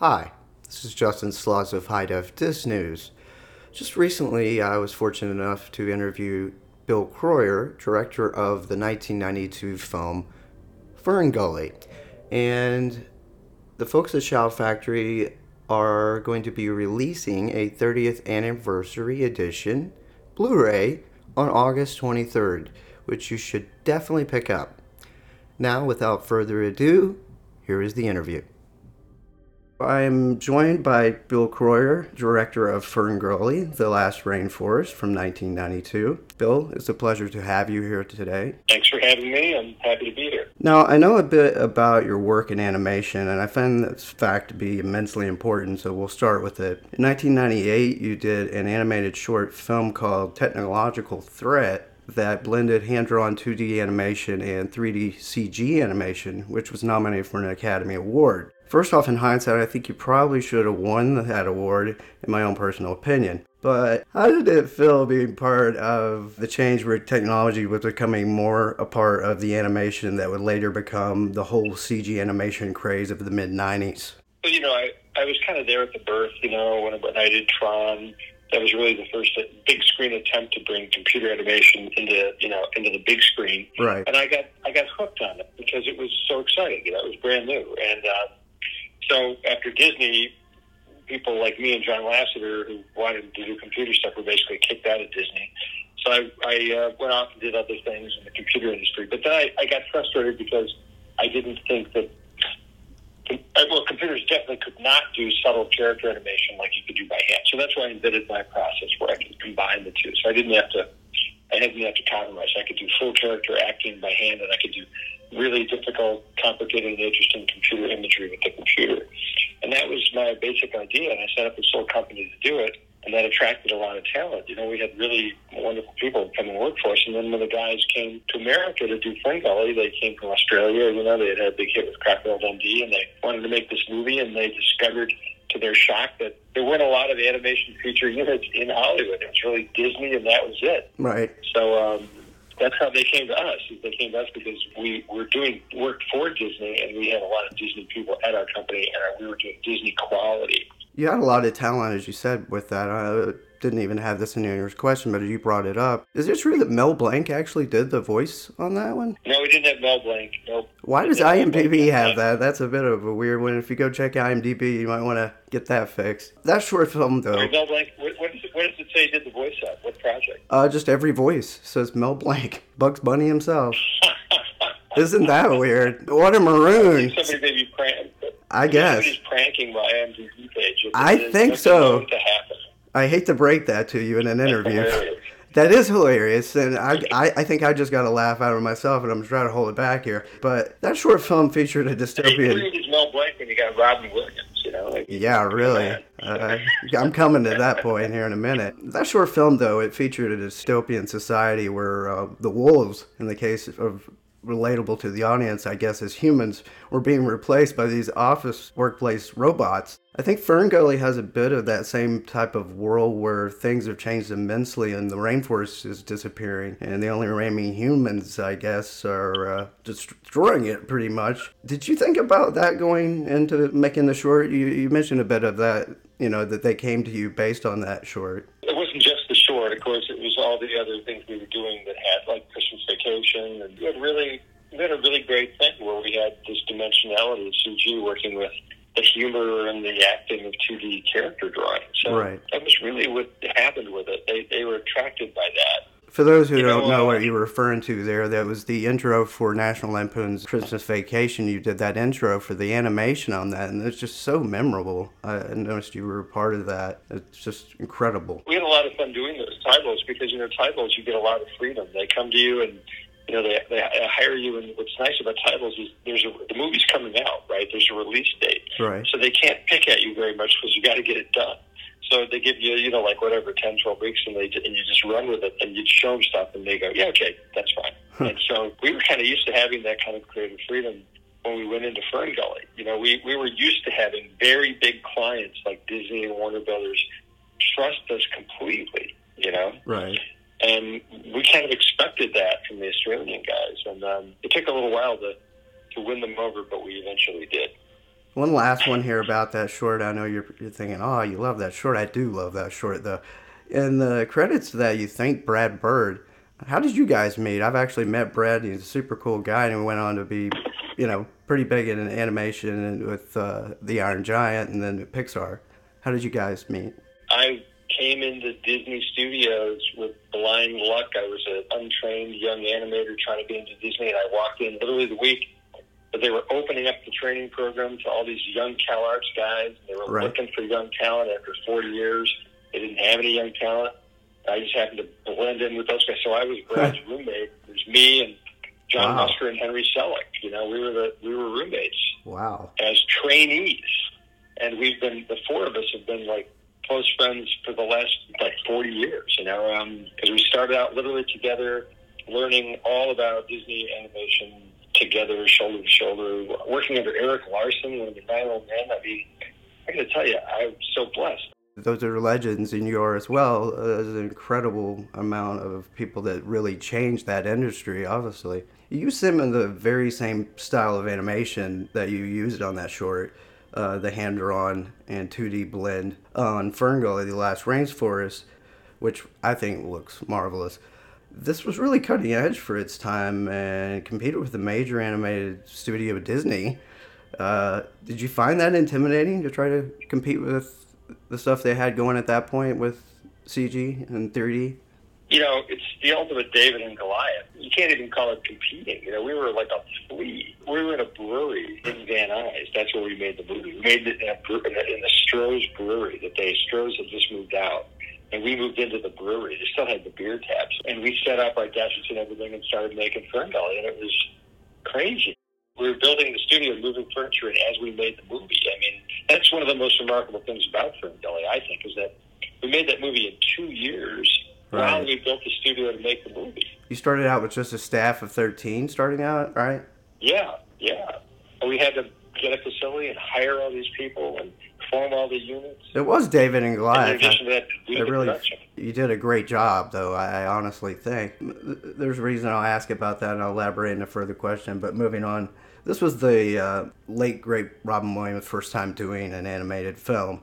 Hi, this is Justin Sloss of High Def Disc News. Just recently, I was fortunate enough to interview Bill Kroyer, director of the 1992 film Fern Gully. And the folks at Shout Factory are going to be releasing a 30th anniversary edition Blu ray on August 23rd, which you should definitely pick up. Now, without further ado, here is the interview. I'm joined by Bill Kroyer, director of Fern Gully, The Last Rainforest from 1992. Bill, it's a pleasure to have you here today. Thanks for having me. I'm happy to be here. Now, I know a bit about your work in animation, and I find this fact to be immensely important, so we'll start with it. In 1998, you did an animated short film called Technological Threat that blended hand drawn 2D animation and 3D CG animation, which was nominated for an Academy Award. First off, in hindsight, I think you probably should have won that award, in my own personal opinion. But how did it feel being part of the change where technology was becoming more a part of the animation that would later become the whole CG animation craze of the mid 90s? Well, you know, I, I was kind of there at the birth, you know, when, when I did Tron. That was really the first big screen attempt to bring computer animation into, you know, into the big screen. Right. And I got, I got hooked on it because it was so exciting. You know, it was brand new. And, uh, so after Disney, people like me and John Lasseter who wanted to do computer stuff were basically kicked out of Disney. So I, I uh, went off and did other things in the computer industry. But then I, I got frustrated because I didn't think that well, computers definitely could not do subtle character animation like you could do by hand. So that's why I invented my process where I could combine the two. So I didn't have to, I didn't have to compromise. I could do full character acting by hand, and I could do really difficult, complicated, and interesting computer imagery with the computer. And that was my basic idea. And I set up a sole company to do it. And that attracted a lot of talent. You know, we had really wonderful people come and work for us. And then when the guys came to America to do Fern Gully, they came from Australia. You know, they had had a big hit with Crocodile Dundee, and they wanted to make this movie. And they discovered, to their shock, that there weren't a lot of animation feature units in Hollywood. It was really Disney, and that was it. Right. So um, that's how they came to us. They came to us because we were doing work for Disney, and we had a lot of Disney people at our company, and we were doing Disney quality. You had a lot of talent, as you said, with that. I didn't even have this in your question, but you brought it up. Is it true that Mel Blanc actually did the voice on that one? No, we didn't have Mel Blanc. Nope. Why does IMDb have that? That's a bit of a weird one. If you go check IMDb, you might want to get that fixed. That short film, though. Wait, Mel Blanc. What, what, does what does it say? Did the voice of what project? Uh, just every voice says Mel Blanc, Bugs Bunny himself. Isn't that weird? What a maroon! Somebody maybe prank. I guess. Somebody's pranking my IMDb page. I think so. I hate to break that to you in an interview. That is hilarious, and I, I, I think I just got a laugh out of myself, and I'm trying to hold it back here. But that short film featured a dystopian. is Mel Blanc when you got Robin Williams? You know. Like, Yeah, really. Uh, I'm coming to that point here in a minute. That short film, though, it featured a dystopian society where uh, the wolves, in the case of relatable to the audience, I guess, as humans, were being replaced by these office workplace robots. I think Fern Gully has a bit of that same type of world where things have changed immensely and the rainforest is disappearing, and the only remaining humans, I guess, are uh, destroying it pretty much. Did you think about that going into making the short? You, you mentioned a bit of that, you know, that they came to you based on that short. it wasn't just the short. Of course, it was all the other things we were doing that had like Christmas Vacation, and we had really we had a really great thing where we had this dimensionality of CG working with the humor and the acting of 2D character drawing. So Right. that was really what happened with it. They they were attracted by that. For those who You don't know, know uh, what you were referring to there, that was the intro for National Lampoon's Christmas Vacation. You did that intro for the animation on that, and it's just so memorable. I noticed you were a part of that. It's just incredible. We had a lot of fun doing those titles because you know titles you get a lot of freedom. They come to you and you know they, they hire you. And what's nice about titles is there's a, the movie's coming out, right? There's a release date. Right. So they can't pick at you very much because you got to get it done. So they give you, you know, like whatever, 10, 12 weeks, and, they, and you just run with it, and you show them stuff, and they go, yeah, okay, that's fine. and so we were kind of used to having that kind of creative freedom when we went into Fern Gully. You know, we, we were used to having very big clients like Disney and Warner Brothers trust us completely, you know? Right. And we kind of expected that from the Australian guys. And um, it took a little while to, to win them over, but we eventually did. One last one here about that short. I know you're, you're thinking, oh, you love that short. I do love that short, though. In the credits to that, you thank Brad Bird. How did you guys meet? I've actually met Brad. He's a super cool guy, and he went on to be, you know, pretty big in animation and with uh, the Iron Giant and then Pixar. How did you guys meet? I came into Disney Studios with blind luck. I was an untrained young animator trying to get into Disney, and I walked in literally the week that they were opening up the training program to all these young CalArts guys. They were Right. looking for young talent after 40 years. They didn't have any young talent. I just happened to blend in with those guys. So I was Brad's roommate. It was me and John Wow. Musker and Henry Selick. You know, we were the we were roommates Wow. as trainees, and we've been the four of us have been like close friends for the last like forty years. You know, um, because we started out literally together, learning all about Disney animation together, shoulder to shoulder, working under Eric Larson, one of the nine old men. I mean, I got to tell you, I'm so blessed. Those are legends, and you are as well. There's an incredible amount of people that really changed that industry, obviously. You some of the very same style of animation that you used on that short, uh, the hand drawn and 2D blend on Ferngully, The Last Rainforest, which I think looks marvelous. This was really cutting edge for its time and competed with the major animated studio, Disney. Uh, did you find that intimidating to try to compete with the stuff they had going at that point with CG and 3D? You know, it's the ultimate David and Goliath. You can't even call it competing. You know, we were like a flea. We were in a brewery in Van Nuys. That's where we made the movie. We made it in, a, in, the, Stroh's Brewery. The day Stroh's had just moved out. And we moved into the brewery. They still had the beer taps. And we set up our gadgets and everything and started making Ferngully. And it was crazy. We were building the studio, moving furniture, and as we made the movie, I mean, that's one of the most remarkable things about Ferngully, I think, is that we made that movie in two years Right. we built the studio to make the movie. You started out with just a staff of 13 starting out, right? Yeah, yeah. And we had to get a facility and hire all these people and form all the units. It was David and And in Goliath. addition to that, really, production. you did a great job, though. I, I honestly think there's a reason I'll ask about that, and I'll elaborate in a further question. But moving on, this was the uh, late great Robin Williams' first time doing an animated film.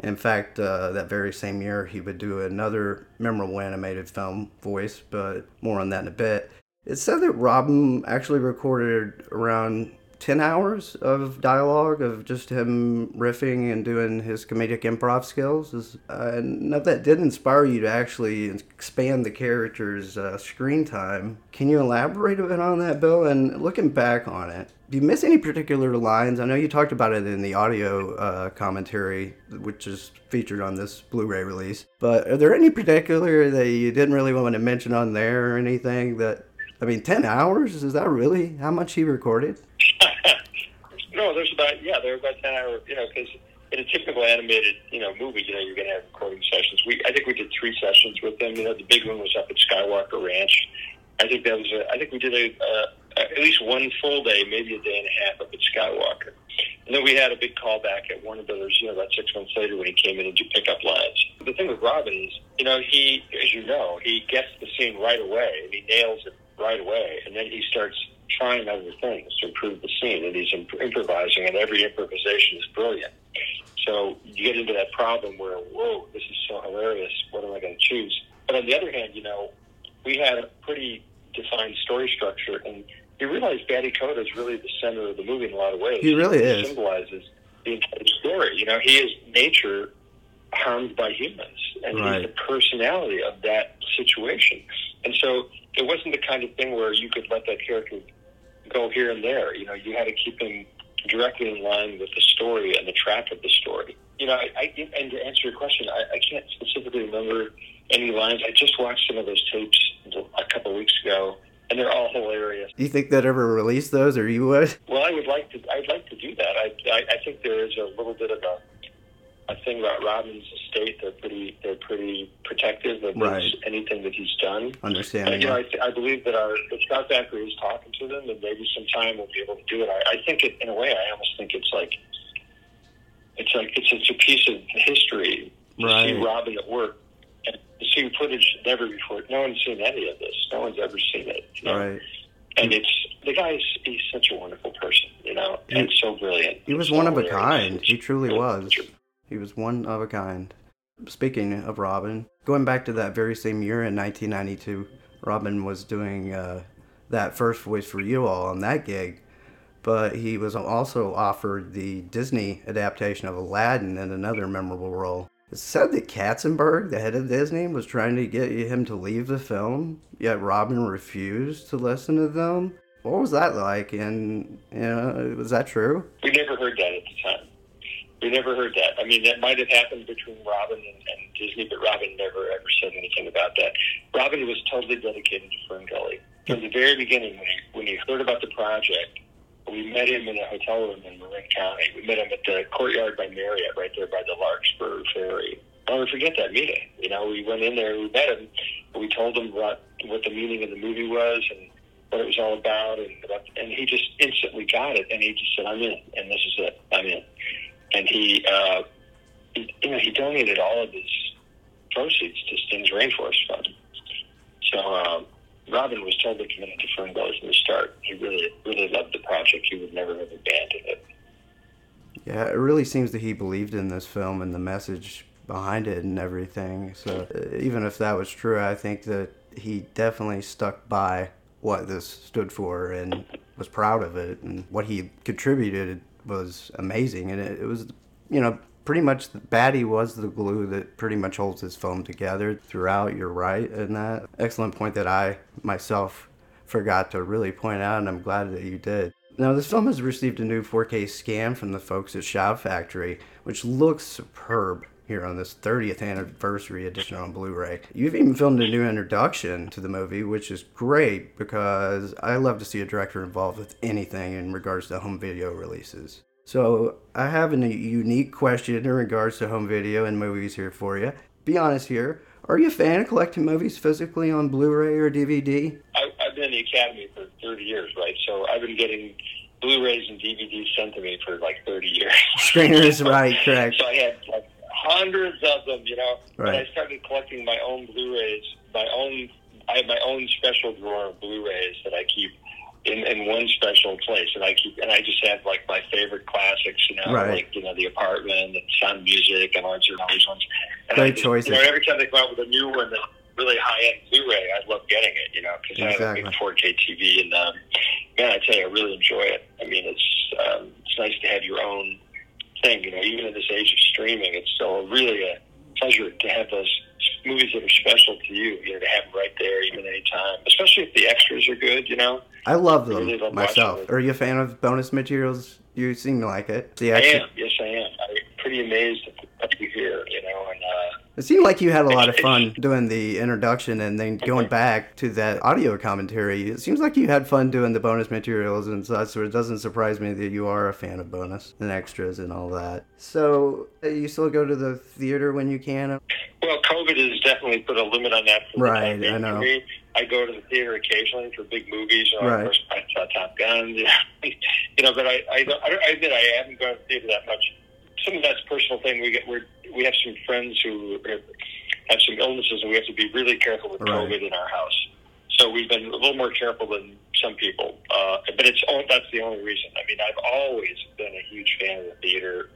In fact, uh, that very same year, he would do another memorable animated film voice, but more on that in a bit. It said that Robin actually recorded around 10 hours of dialogue of just him riffing and doing his comedic improv skills. Is, uh, and that did inspire you to actually expand the character's uh, screen time, can you elaborate a bit on that, Bill? And looking back on it, do you miss any particular lines? I know you talked about it in the audio uh, commentary, which is featured on this Blu ray release, but are there any particular that you didn't really want to mention on there or anything that I mean, ten hours? Is that really how much he recorded? no, there's about yeah, there are about ten hours. You know, because in a typical animated you know movie, you know, you're going to have recording sessions. We I think we did three sessions with them. You know, the big one was up at Skywalker Ranch. I think that was a, I think we did a uh, at least one full day, maybe a day and a half up at Skywalker. And then we had a big callback at Warner Brothers, you know, about six months later when he came in and do pickup lines. The thing with Robin is, you know, he, as you know, he gets the scene right away and he nails it right away. And then he starts trying other things to improve the scene and he's imp- improvising and every improvisation is brilliant. So you get into that problem where, whoa, this is so hilarious. What am I going to choose? But on the other hand, you know, we had a pretty defined story structure and you realize Batty Koda is really the center of the movie in a lot of ways. He really is. He symbolizes the entire story. You know, he is nature harmed by humans, and Right. he's the personality of that situation. And so it wasn't the kind of thing where you could let that character go here and there. You know, you had to keep him directly in line with the story and the track of the story. You know, I, I and to answer your question, I, I can't specifically remember any lines. I just watched some of those tapes a couple of weeks ago, and they're all hilarious. Do you think they'd ever release those, or you would? Well, I would like to. I'd like to do that. I, I, I think there is a little bit of a, a thing about Robin's estate. They're pretty. They're pretty protective of Right. his, anything that he's done. Understanding. you know, I, I believe that our that Scott Zachary is talking to them, and maybe sometime we'll be able to do it. I, I think it, in a way, I almost think it's like it's like it's it's a piece of history to Right. see Robin at work to footage never before. No one's seen any of this. No one's ever seen it. you know? right. and it's the guy's he's such a wonderful person, you know, and so brilliant. He was so one of a kind. He truly was. He was one of a kind. Speaking of Robin, going back to that very same year in 1992, Robin was doing uh, that first voice for you all on that gig, but he was also offered the Disney adaptation of Aladdin in another memorable role. It's said that Katzenberg, the head of Disney, was trying to get him to leave the film, yet Robin refused to listen to them. What was that like? And you know, was that true? We never heard that at the time. We never heard that. I mean, that might have happened between Robin and, and Disney, but Robin never ever said anything about that. Robin was totally dedicated to Fern Gully from the very beginning. When he when he heard about the project, we met him in a hotel room in Marin County. We met him at the Courtyard by Marriott, right there by the Larkspur Ferry. I'll never forget that meeting. You know, we went in there, we met him, we told him what what the meaning of the movie was and what it was all about, and and he just instantly got it, and he just said, "I'm in, and this is it, I'm in." and he, uh, you know, he donated all of his proceeds to Sting's Rainforest Fund. So um, Robin was totally committed to Fern Gully from the start. He really, really loved the project. He would never have abandoned it. Yeah, it really seems that he believed in this film and the message behind it and everything. So uh, even if that was true, I think that he definitely stuck by what this stood for and was proud of it and what he contributed was amazing, and it, it was, you know, pretty much the baddie was the glue that pretty much holds this film together throughout. You're right in that. Excellent point that I myself forgot to really point out, and I'm glad that you did. Now, this film has received a new 4K scan from the folks at Shout Factory, which looks superb here on this 30th anniversary edition on Blu-ray. You've even filmed a new introduction to the movie, which is great because I love to see a director involved with anything in regards to home video releases. So I have a unique question in regards to home video and movies here for you. Be honest here. Are you a fan of collecting movies physically on Blu-ray or DVD? I, I've been in the Academy for 30 years, right? So I've been getting Blu-rays and DVDs sent to me for like 30 years. Screeners, right? Correct. So I had like hundreds of them, you know. Right. I started collecting my own Blu-rays, my own. I have my own special drawer of Blu-rays that I keep in, in one special place, and I keep and I just have like my favorite classics, you know, right. like you know, The Apartment and Sound Music and all these ones. And Great choices. You know, every time they come out with a new one that's really high end Blu-ray, I love getting it, you know, because exactly. I have a big 4K TV, and um, man, I tell you, I really enjoy it. I mean, it's um, it's nice to have your own thing. You know, even in this age of streaming, it's still really a pleasure to have those movies that are special to you. You know, to have them right there, even anytime. Especially if the extras are good. You know, I love them really love myself. Are you a fan of bonus materials? You seem to like it. The I am. Yes, I am. I'm pretty amazed at what you hear. You know, and. Uh, it seemed like you had a lot of fun doing the introduction and then going back to that audio commentary. It seems like you had fun doing the bonus materials and such, so it doesn't surprise me that you are a fan of bonus and extras and all that. So, uh, you still go to the theater when you can? Well, COVID has definitely put a limit on that. For right, I know. Me. I go to the theater occasionally for big movies. You know, right. Of course, I saw Top Gun. You know, but I, I, I, I admit I haven't gone to the theater that much some of that's personal thing. We get we're, we have some friends who have some illnesses, and we have to be really careful with right. COVID in our house. So we've been a little more careful than some people, uh, but it's all, that's the only reason. I mean, I've always been a huge fan of the theater,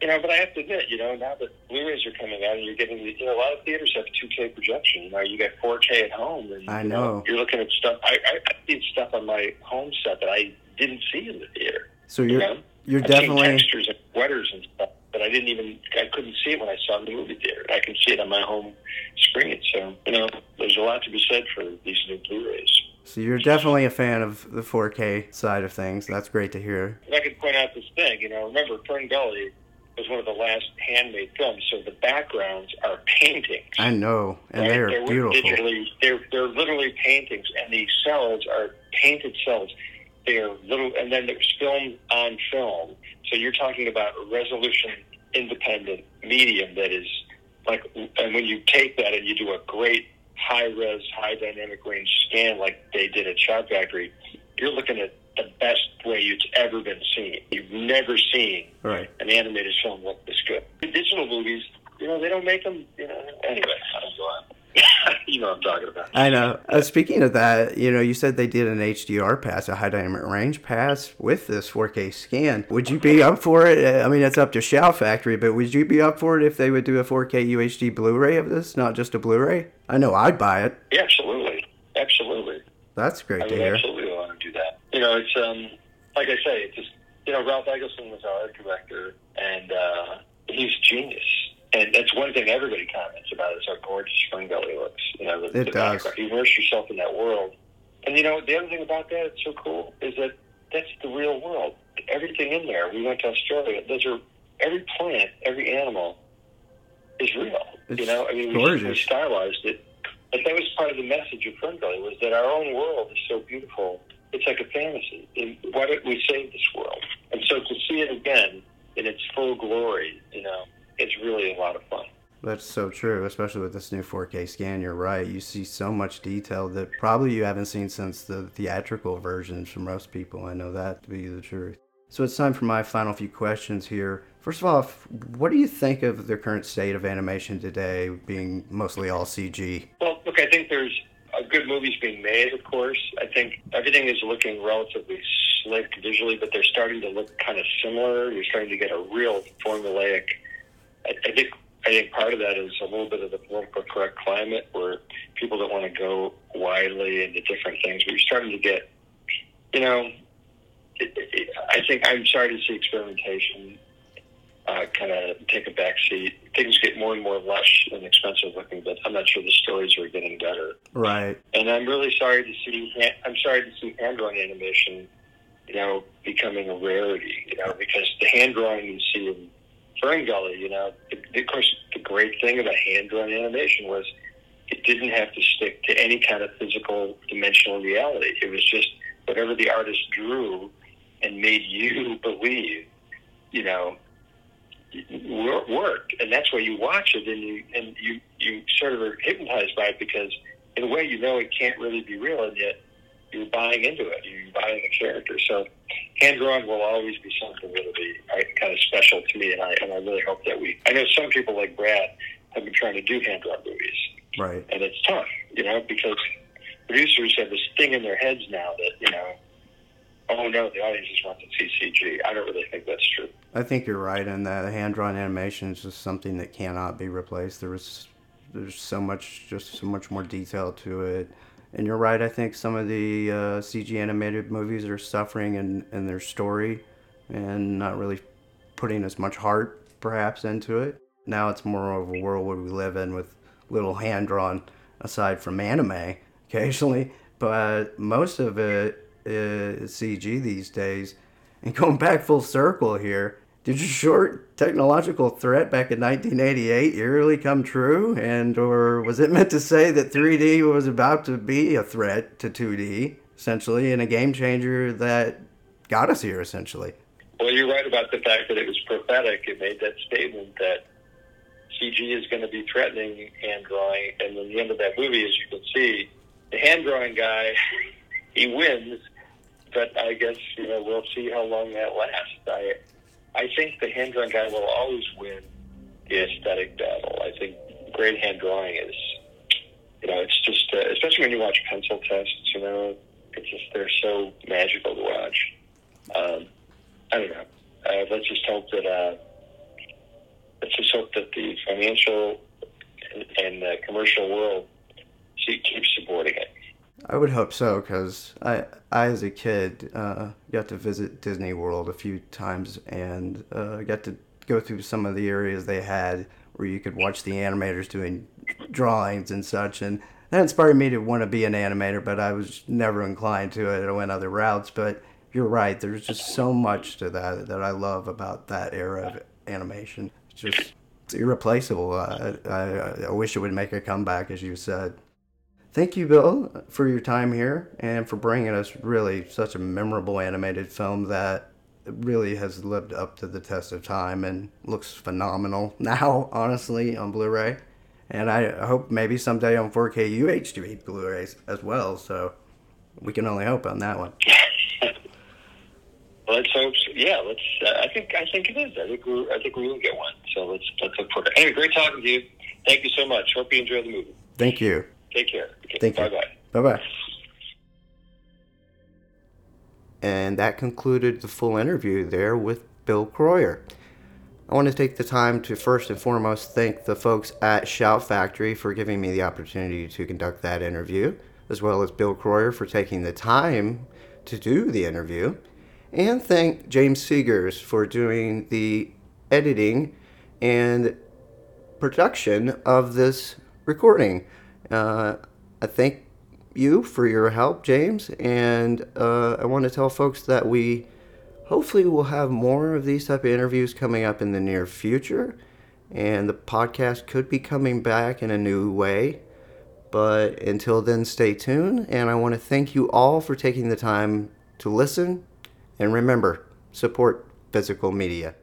you know. But I have to admit, you know, now that Blu-rays are coming out, and you're getting, you know, a lot of theaters have 2K projection. You know, you got 4K at home, and I know, you know you're looking at stuff. I, I, I see stuff on my home set that I didn't see in the theater. So you're you know? you're I've definitely textures and sweaters and stuff but I didn't even I couldn't see it when I saw it in the movie theater. I can see it on my home screen. So you know, there's a lot to be said for these new Blu-rays. So you're definitely a fan of the 4K side of things. That's great to hear. If I could point out this thing, you know, remember Fern Gully was one of the last handmade films, so the backgrounds are paintings. I know, and right? they are they're beautiful. Digitally, they're they're literally paintings, and the cels are painted cels. They're little, and then it was filmed on film. So you're talking about a resolution independent medium that is like, and when you take that and you do a great high res, high dynamic range scan like they did at Shout Factory, you're looking at the best way it's ever been seen. You've never seen right. an animated film look this good. The digital movies, you know, they don't make them. You know, anyway, I don't go on. you know what I'm talking about. I know. Uh, speaking of that, you know, you said they did an HDR pass, a high dynamic range pass with this 4K scan. Would you be up for it? I mean, it's up to Shout Factory, but would you be up for it if they would do a 4K UHD Blu-ray of this, not just a Blu-ray? I know I'd buy it. Yeah, absolutely, absolutely. That's great I to hear. absolutely want to do that. You know, it's um, like I say, it's just you know, Ralph Eggleston was our art director, and uh, he's genius. And that's one thing everybody comments about is how gorgeous Spring Valley looks. You know, the, It the does. background. You immerse yourself in that world. And you know, the other thing about that that's so cool is that that's the real world. Everything in there. We went to Australia. Those are every plant, every animal is real. It's you know, I mean, we, we stylized it. But that was part of the message of Fern Valley was that our own world is so beautiful. It's like a fantasy. And why don't we save this world? And so to see it again in its full glory, you know, it's really a lot of fun. That's so true, especially with this new 4K scan. You're right. You see so much detail that probably you haven't seen since the theatrical versions for most people. I know that to be the truth. So it's time for my final few questions here. First of all, what do you think of the current state of animation today, being mostly all CG? Well, look, I think there's uh, good movies being made, of course. I think everything is looking relatively slick visually, but they're starting to look kind of similar. You're starting to get a real formulaic. I, I think I think part of that is a little bit of the political correct climate where people don't want to go widely into different things. But you're starting to get, you know, it, it, I think I'm sorry to see experimentation uh, kind of take a back seat. Things get more and more lush and expensive looking, but I'm not sure the stories are getting better. Right. And I'm really sorry to see. I'm sorry to see hand drawn animation, you know, becoming a rarity. You know, because the hand drawing you see in Fern Gully, you know, the, of course, the great thing about hand drawn animation was it didn't have to stick to any kind of physical dimensional reality. It was just whatever the artist drew and made you believe, you know, wor- worked, and that's why you watch it and you and you you sort of are hypnotized by it because in a way you know it can't really be real, and yet you're buying into it. You're buying the character. So hand drawn will always be something that'll be kind of special to me, and I and I really hope that we. I know some people like Brad have been trying to do hand drawn movies, Right. and it's tough, you know, because producers have this thing in their heads now that you know. Oh no, the audience just wants to see CG. I don't really think that's true. I think you're right in that hand drawn animation is just something that cannot be replaced. There's there's so much just so much more detail to it. And you're right, I think some of the uh, CG animated movies are suffering in, in their story and not really putting as much heart perhaps into it. Now it's more of a world where we live in with little hand drawn aside from anime occasionally, but most of it is CG these days. And going back full circle here, did your short technological threat back in 1988 eerily come true? And or was it meant to say that 3D was about to be a threat to 2D, essentially, and a game changer that got us here, essentially? Well, you're right about the fact that it was prophetic. It made that statement that CG is going to be threatening hand drawing. And in the end of that movie, as you can see, the hand drawing guy, he wins. But I guess you know we'll see how long that lasts. I I think the hand drawing guy will always win the aesthetic battle. I think great hand drawing is, you know, it's just uh, especially when you watch pencil tests. You know, it's just they're so magical to watch. Um, I don't know. Uh, let's just hope that uh, let's just hope that the financial and, and uh, commercial world keeps supporting it. I would hope so, because I, I as a kid, uh, got to visit Disney World a few times and uh, got to go through some of the areas they had where you could watch the animators doing drawings and such, and that inspired me to want to be an animator. But I was never inclined to it. I went other routes. But you're right. There's just so much to that that I love about that era of animation. It's just it's irreplaceable. Uh, I, I wish it would make a comeback, as you said. Thank you, Bill, for your time here and for bringing us really such a memorable animated film that really has lived up to the test of time and looks phenomenal now, honestly, on Blu ray. And I hope maybe someday on 4K UHD Blu rays as well. So we can only hope on that one. Let's hope. So. Yeah, let's. Uh, I think. I think it is. I think we. I think we will get one. So let's let's look for it. Anyway, great talking to you. Thank you so much. Hope you enjoy the movie. Thank you. Take care. Okay, Thank you. bye bye. Bye bye. And that concluded the full interview there with Bill Kroyer. I want to take the time to first and foremost thank the folks at Shout Factory for giving me the opportunity to conduct that interview, as well as Bill Kroyer for taking the time to do the interview, and thank James Seegers for doing the editing and production of this recording. Uh, I thank you for your help, James, and uh, I want to tell folks that we hopefully we'll have more of these type of interviews coming up in the near future and the podcast could be coming back in a new way. But until then stay tuned and i want to thank you all for taking the time to listen. And remember support physical media